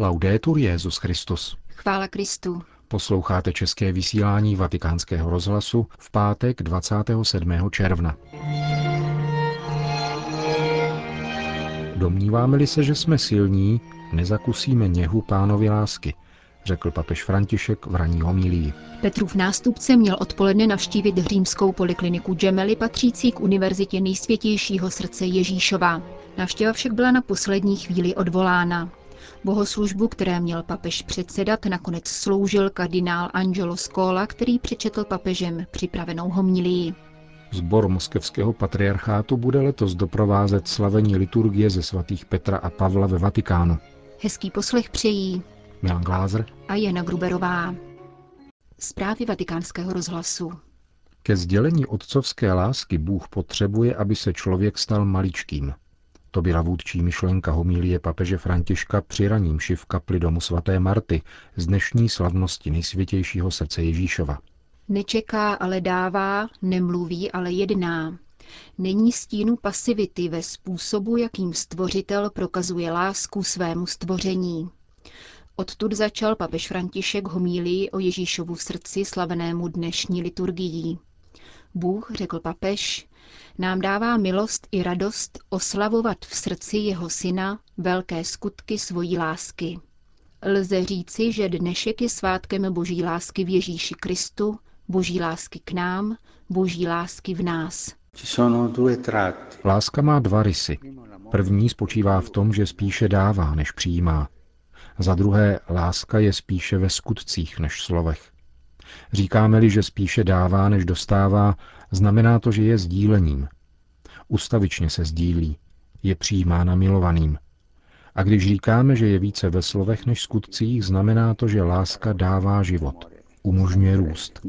Laudetur Jezus Christus. Chvála Kristu. Posloucháte české vysílání Vatikánského rozhlasu v pátek 27. června. Domníváme-li se, že jsme silní, nezakusíme něhu pánovi lásky, řekl papež František v raní homilii. Petrův nástupce měl odpoledne navštívit římskou polikliniku Gemelli patřící k univerzitě nejsvětějšího srdce Ježíšova. Navštěva však byla na poslední chvíli odvolána. Bohoslužbu, které měl papež předsedat, nakonec sloužil kardinál Angelo Scola, který přečetl papežem připravenou homilii. Zbor moskevského patriarchátu bude letos doprovázet slavení liturgie ze svatých Petra a Pavla ve Vatikánu. Hezký poslech přejí Milan Glázer a Jana Gruberová. Zprávy vatikánského rozhlasu. Ke sdělení otcovské lásky Bůh potřebuje, aby se člověk stal maličkým. To byla vůdčí myšlenka homílie papeže Františka při raním v kapli domu svaté Marty z dnešní slavnosti nejsvětějšího srdce Ježíšova. Nečeká, ale dává, nemluví, ale jedná. Není stínu pasivity ve způsobu, jakým stvořitel prokazuje lásku svému stvoření. Odtud začal papež František homílii o Ježíšovu srdci slavenému dnešní liturgií. Bůh, řekl papež, nám dává milost i radost oslavovat v srdci jeho syna velké skutky svojí lásky. Lze říci, že dnešek je svátkem boží lásky v Ježíši Kristu, boží lásky k nám, boží lásky v nás. Láska má dva rysy. První spočívá v tom, že spíše dává, než přijímá. Za druhé, láska je spíše ve skutcích než slovech. Říkáme-li, že spíše dává, než dostává, znamená to, že je sdílením. Ustavičně se sdílí, je přijímána milovaným. A když říkáme, že je více ve slovech než skutcích, znamená to, že láska dává život, umožňuje růst.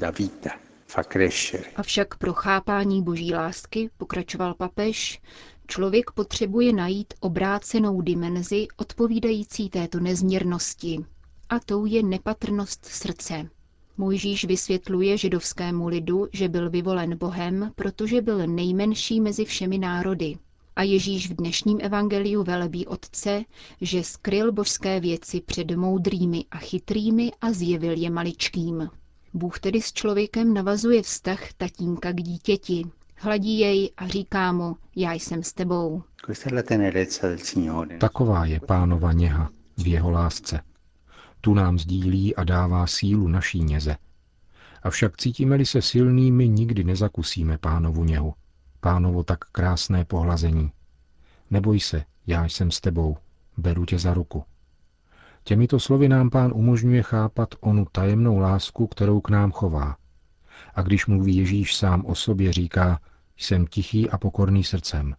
Avšak pro chápání boží lásky, pokračoval papež, člověk potřebuje najít obrácenou dimenzi odpovídající této nezměrnosti. A tou je nepatrnost srdce. Mojžíš vysvětluje židovskému lidu, že byl vyvolen Bohem, protože byl nejmenší mezi všemi národy. A Ježíš v dnešním evangeliu velebí Otce, že skryl božské věci před moudrými a chytrými a zjevil je maličkým. Bůh tedy s člověkem navazuje vztah tatínka k dítěti. Hladí jej a říká mu, já jsem s tebou. Taková je pánova něha v jeho lásce. Tu nám sdílí a dává sílu naší něze. Avšak cítíme-li se silnými, nikdy nezakusíme pánovu něhu, pánovo tak krásné pohlazení. Neboj se, já jsem s tebou, beru tě za ruku. Těmito slovy nám pán umožňuje chápat onu tajemnou lásku, kterou k nám chová. A když mluví Ježíš sám o sobě, říká, jsem tichý a pokorný srdcem.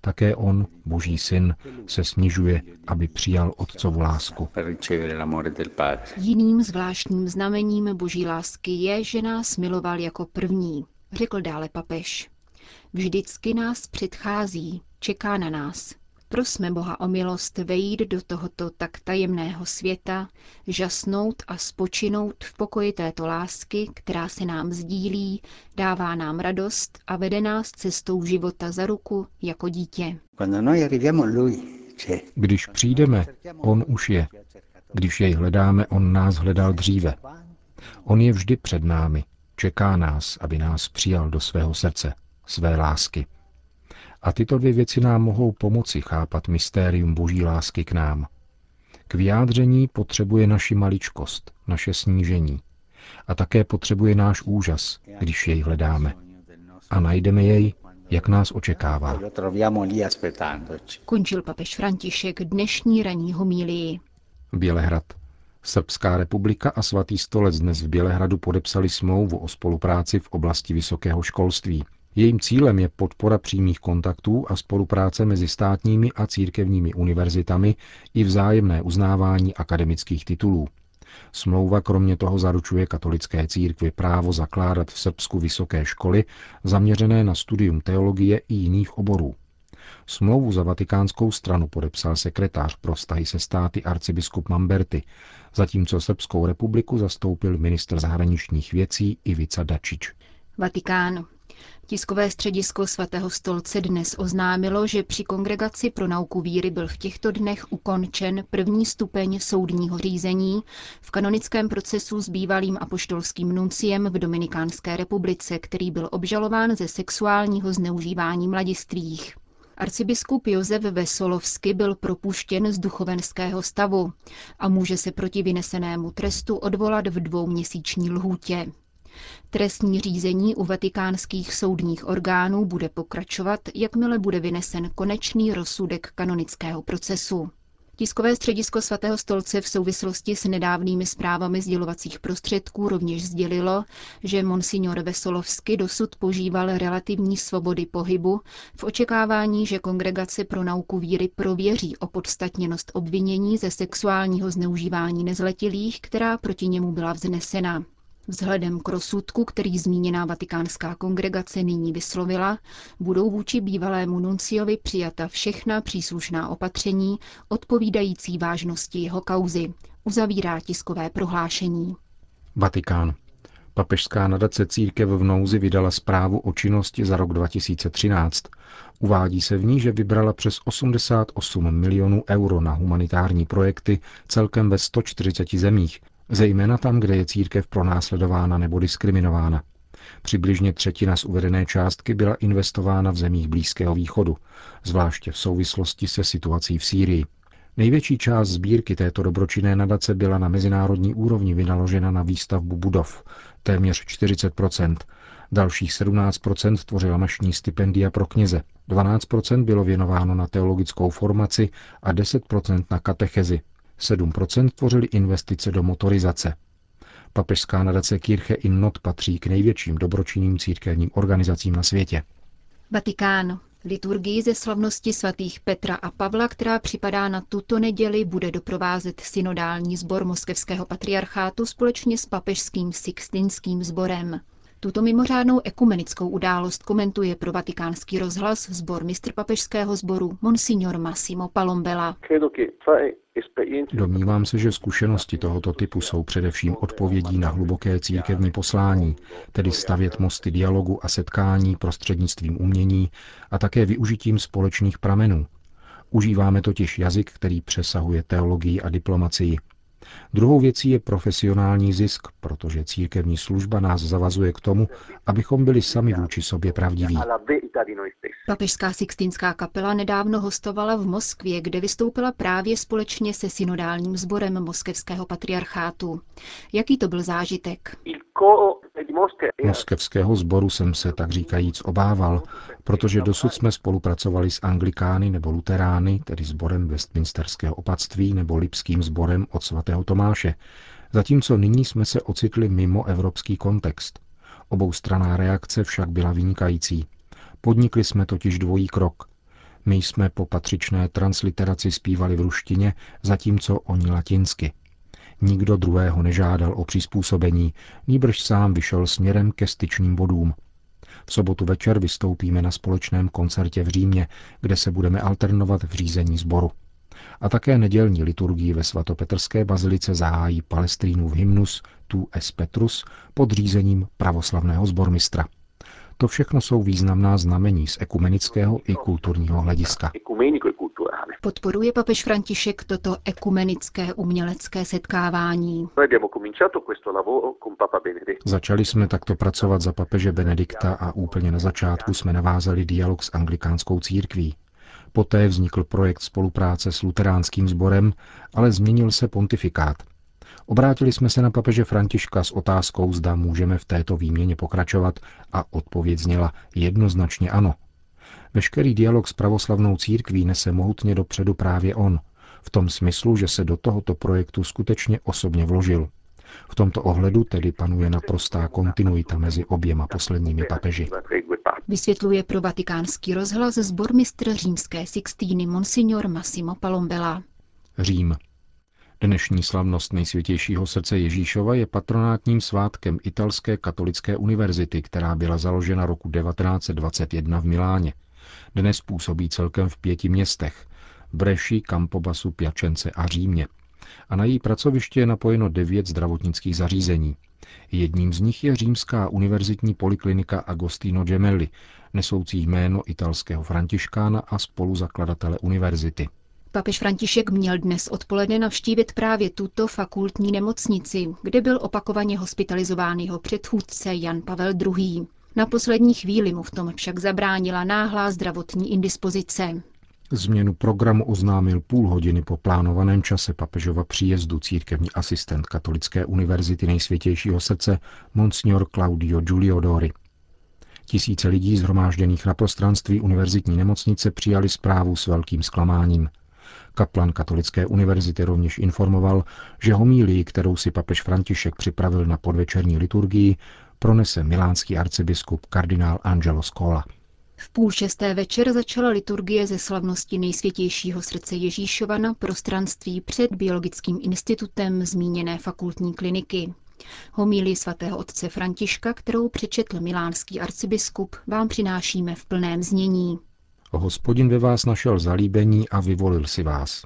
Také on, boží syn, se snižuje, aby přijal otcovu lásku. Jiným zvláštním znamením boží lásky je, že nás miloval jako první, řekl dále papež. Vždycky nás předchází, čeká na nás. Prosme Boha o milost vejít do tohoto tak tajemného světa, žasnout a spočinout v pokoji této lásky, která se nám sdílí, dává nám radost a vede nás cestou života za ruku jako dítě. Když přijdeme, on už je. Když jej hledáme, on nás hledal dříve. On je vždy před námi, čeká nás, aby nás přijal do svého srdce, své lásky. A tyto dvě věci nám mohou pomoci chápat mystérium boží lásky k nám. K vyjádření potřebuje naši maličkost, naše snížení. A také potřebuje náš úžas, když jej hledáme. A najdeme jej, jak nás očekává. Končil papež František dnešní ranní homílii. Bělehrad. Srbská republika a svatý stolec dnes v Bělehradu podepsali smlouvu o spolupráci v oblasti vysokého školství – Jejím cílem je podpora přímých kontaktů a spolupráce mezi státními a církevními univerzitami i vzájemné uznávání akademických titulů. Smlouva kromě toho zaručuje katolické církvi právo zakládat v Srbsku vysoké školy zaměřené na studium teologie i jiných oborů. Smlouvu za vatikánskou stranu podepsal sekretář pro vztahy se státy arcibiskup Mamberty, zatímco Srbskou republiku zastoupil ministr zahraničních věcí Ivica Dačič. Vatikán. Tiskové středisko svatého stolce dnes oznámilo, že při kongregaci pro nauku víry byl v těchto dnech ukončen první stupeň soudního řízení v kanonickém procesu s bývalým apoštolským nunciem v Dominikánské republice, který byl obžalován ze sexuálního zneužívání mladistvých. Arcibiskup Josef Vesolovsky byl propuštěn z duchovenského stavu a může se proti vynesenému trestu odvolat v dvouměsíční lhůtě. Trestní řízení u vatikánských soudních orgánů bude pokračovat, jakmile bude vynesen konečný rozsudek kanonického procesu. Tiskové středisko svatého stolce v souvislosti s nedávnými zprávami sdělovacích prostředků rovněž sdělilo, že monsignor Vesolovsky dosud požíval relativní svobody pohybu v očekávání, že Kongregace pro nauku víry prověří opodstatněnost obvinění ze sexuálního zneužívání nezletilých, která proti němu byla vznesena. Vzhledem k rozsudku, který zmíněná vatikánská kongregace nyní vyslovila, budou vůči bývalému nunciovi přijata všechna příslušná opatření odpovídající vážnosti jeho kauzy, uzavírá tiskové prohlášení. Vatikán. Papežská nadace Církev v nouzi vydala zprávu o činnosti za rok 2013. Uvádí se v ní, že vybrala přes 88 milionů euro na humanitární projekty celkem ve 140 zemích, zejména tam, kde je církev pronásledována nebo diskriminována. Přibližně třetina z uvedené částky byla investována v zemích Blízkého východu, zvláště v souvislosti se situací v Sýrii. Největší část sbírky této dobročinné nadace byla na mezinárodní úrovni vynaložena na výstavbu budov, téměř 40% Dalších 17% tvořila mašní stipendia pro kněze, 12% bylo věnováno na teologickou formaci a 10% na katechezi, 7% tvořily investice do motorizace. Papežská nadace Kirche in Not patří k největším dobročinným církevním organizacím na světě. Vatikán. Liturgii ze slavnosti svatých Petra a Pavla, která připadá na tuto neděli, bude doprovázet synodální sbor moskevského patriarchátu společně s papežským Sixtinským sborem. Tuto mimořádnou ekumenickou událost komentuje pro vatikánský rozhlas sbor mistr papežského sboru Monsignor Massimo Palombela. Domnívám se, že zkušenosti tohoto typu jsou především odpovědí na hluboké církevní poslání, tedy stavět mosty dialogu a setkání prostřednictvím umění a také využitím společných pramenů. Užíváme totiž jazyk, který přesahuje teologii a diplomacii. Druhou věcí je profesionální zisk, protože církevní služba nás zavazuje k tomu, abychom byli sami vůči sobě pravdiví. Papežská Sixtinská kapela nedávno hostovala v Moskvě, kde vystoupila právě společně se synodálním sborem moskevského patriarchátu. Jaký to byl zážitek? Moskevského sboru jsem se tak říkajíc obával, protože dosud jsme spolupracovali s anglikány nebo luterány, tedy sborem Westminsterského opatství nebo lipským sborem od svatého Tomáše, zatímco nyní jsme se ocitli mimo evropský kontext. Oboustraná reakce však byla vynikající. Podnikli jsme totiž dvojí krok. My jsme po patřičné transliteraci zpívali v ruštině, zatímco oni latinsky. Nikdo druhého nežádal o přizpůsobení, níbrž sám vyšel směrem ke styčným bodům. V sobotu večer vystoupíme na společném koncertě v Římě, kde se budeme alternovat v řízení sboru. A také nedělní liturgii ve svatopetrské bazilice zahájí Palestrínův hymnus Tu es Petrus pod řízením pravoslavného zbormistra. To všechno jsou významná znamení z ekumenického i kulturního hlediska. Podporuje papež František toto ekumenické umělecké setkávání. Začali jsme takto pracovat za papeže Benedikta a úplně na začátku jsme navázali dialog s anglikánskou církví. Poté vznikl projekt spolupráce s luteránským sborem, ale změnil se pontifikát. Obrátili jsme se na papeže Františka s otázkou, zda můžeme v této výměně pokračovat a odpověď zněla jednoznačně ano. Veškerý dialog s pravoslavnou církví nese mohutně dopředu právě on, v tom smyslu, že se do tohoto projektu skutečně osobně vložil. V tomto ohledu tedy panuje naprostá kontinuita mezi oběma posledními papeži. Vysvětluje pro vatikánský rozhlas zbormistr římské Sixtíny Monsignor Massimo Palombela. Řím. Dnešní slavnost nejsvětějšího srdce Ježíšova je patronátním svátkem Italské katolické univerzity, která byla založena roku 1921 v Miláně. Dnes působí celkem v pěti městech – Breši, Campobasu, Piačence a Římě. A na její pracoviště je napojeno devět zdravotnických zařízení – Jedním z nich je římská univerzitní poliklinika Agostino Gemelli, nesoucí jméno italského františkána a spoluzakladatele univerzity. Papež František měl dnes odpoledne navštívit právě tuto fakultní nemocnici, kde byl opakovaně hospitalizován jeho předchůdce Jan Pavel II. Na poslední chvíli mu v tom však zabránila náhlá zdravotní indispozice. Změnu programu oznámil půl hodiny po plánovaném čase papežova příjezdu církevní asistent Katolické univerzity nejsvětějšího srdce Monsignor Claudio Giuliodori. Tisíce lidí zhromážděných na prostranství univerzitní nemocnice přijali zprávu s velkým zklamáním. Kaplan Katolické univerzity rovněž informoval, že homílii, kterou si papež František připravil na podvečerní liturgii, pronese milánský arcibiskup kardinál Angelo Scola. V půl šesté večer začala liturgie ze slavnosti nejsvětějšího srdce Ježíšova na prostranství před Biologickým institutem zmíněné fakultní kliniky. Homílii svatého otce Františka, kterou přečetl milánský arcibiskup, vám přinášíme v plném znění. Hospodin ve vás našel zalíbení a vyvolil si vás.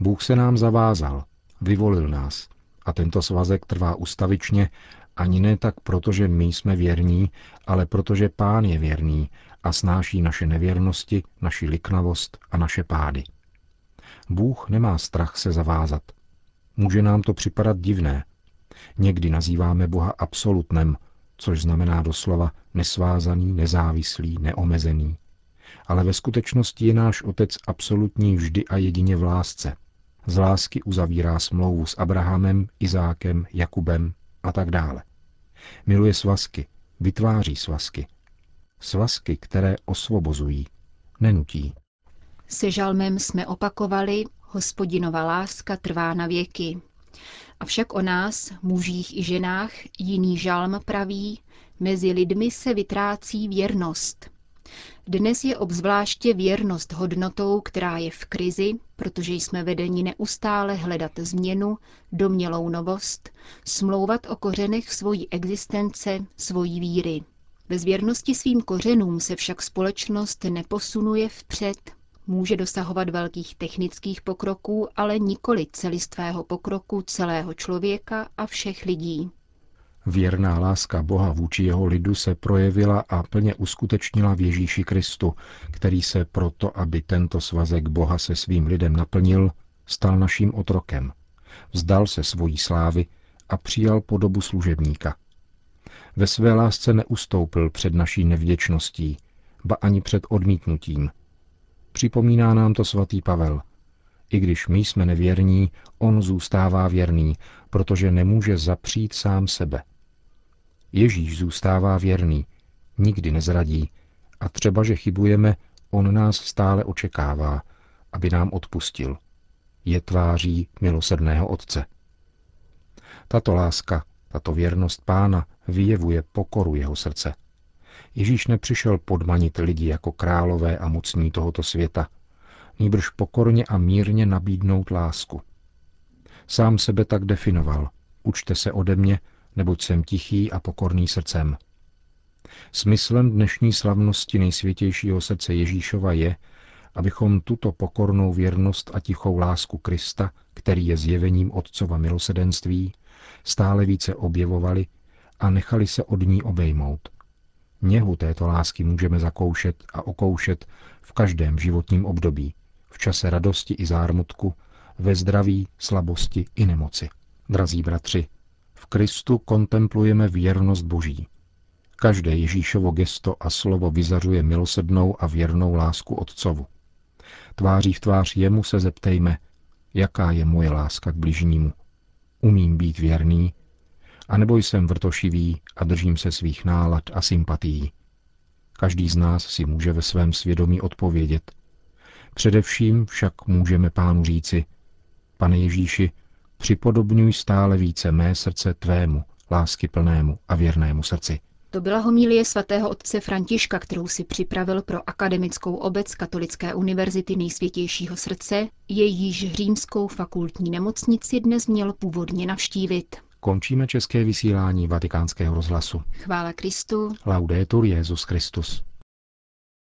Bůh se nám zavázal, vyvolil nás a tento svazek trvá ustavičně ani ne tak proto, že my jsme věrní, ale protože Pán je věrný a snáší naše nevěrnosti, naši liknavost a naše pády. Bůh nemá strach se zavázat. Může nám to připadat divné. Někdy nazýváme Boha absolutnem, což znamená doslova nesvázaný, nezávislý, neomezený. Ale ve skutečnosti je náš Otec absolutní vždy a jedině v lásce. Z lásky uzavírá smlouvu s Abrahamem, Izákem, Jakubem a tak dále. Miluje svazky, vytváří svazky. Svazky, které osvobozují, nenutí. Se žalmem jsme opakovali, hospodinova láska trvá na věky. Avšak o nás, mužích i ženách, jiný žalm praví, mezi lidmi se vytrácí věrnost. Dnes je obzvláště věrnost hodnotou, která je v krizi, protože jsme vedeni neustále hledat změnu, domělou novost, smlouvat o kořenech svojí existence, svojí víry. Bez věrnosti svým kořenům se však společnost neposunuje vpřed, může dosahovat velkých technických pokroků, ale nikoli celistvého pokroku celého člověka a všech lidí. Věrná láska Boha vůči jeho lidu se projevila a plně uskutečnila v Ježíši Kristu, který se proto, aby tento svazek Boha se svým lidem naplnil, stal naším otrokem. Vzdal se svojí slávy a přijal podobu služebníka. Ve své lásce neustoupil před naší nevděčností, ba ani před odmítnutím. Připomíná nám to svatý Pavel. I když my jsme nevěrní, on zůstává věrný, protože nemůže zapřít sám sebe. Ježíš zůstává věrný, nikdy nezradí a třeba, že chybujeme, on nás stále očekává, aby nám odpustil. Je tváří milosrdného Otce. Tato láska, tato věrnost pána vyjevuje pokoru jeho srdce. Ježíš nepřišel podmanit lidi jako králové a mocní tohoto světa, nýbrž pokorně a mírně nabídnout lásku. Sám sebe tak definoval. Učte se ode mě, neboť jsem tichý a pokorný srdcem. Smyslem dnešní slavnosti nejsvětějšího srdce Ježíšova je, abychom tuto pokornou věrnost a tichou lásku Krista, který je zjevením Otcova milosedenství, stále více objevovali a nechali se od ní obejmout. Něhu této lásky můžeme zakoušet a okoušet v každém životním období, v čase radosti i zármutku, ve zdraví, slabosti i nemoci. Drazí bratři, v Kristu kontemplujeme věrnost Boží. Každé Ježíšovo gesto a slovo vyzařuje milosednou a věrnou lásku Otcovu. Tváří v tvář jemu se zeptejme, jaká je moje láska k bližnímu. Umím být věrný, anebo jsem vrtošivý a držím se svých nálad a sympatií. Každý z nás si může ve svém svědomí odpovědět. Především však můžeme pánu říci, pane Ježíši, připodobňuj stále více mé srdce tvému, lásky plnému a věrnému srdci. To byla homílie svatého otce Františka, kterou si připravil pro akademickou obec Katolické univerzity nejsvětějšího srdce, jejíž římskou fakultní nemocnici dnes měl původně navštívit. Končíme české vysílání vatikánského rozhlasu. Chvála Kristu. Laudetur Jezus Christus.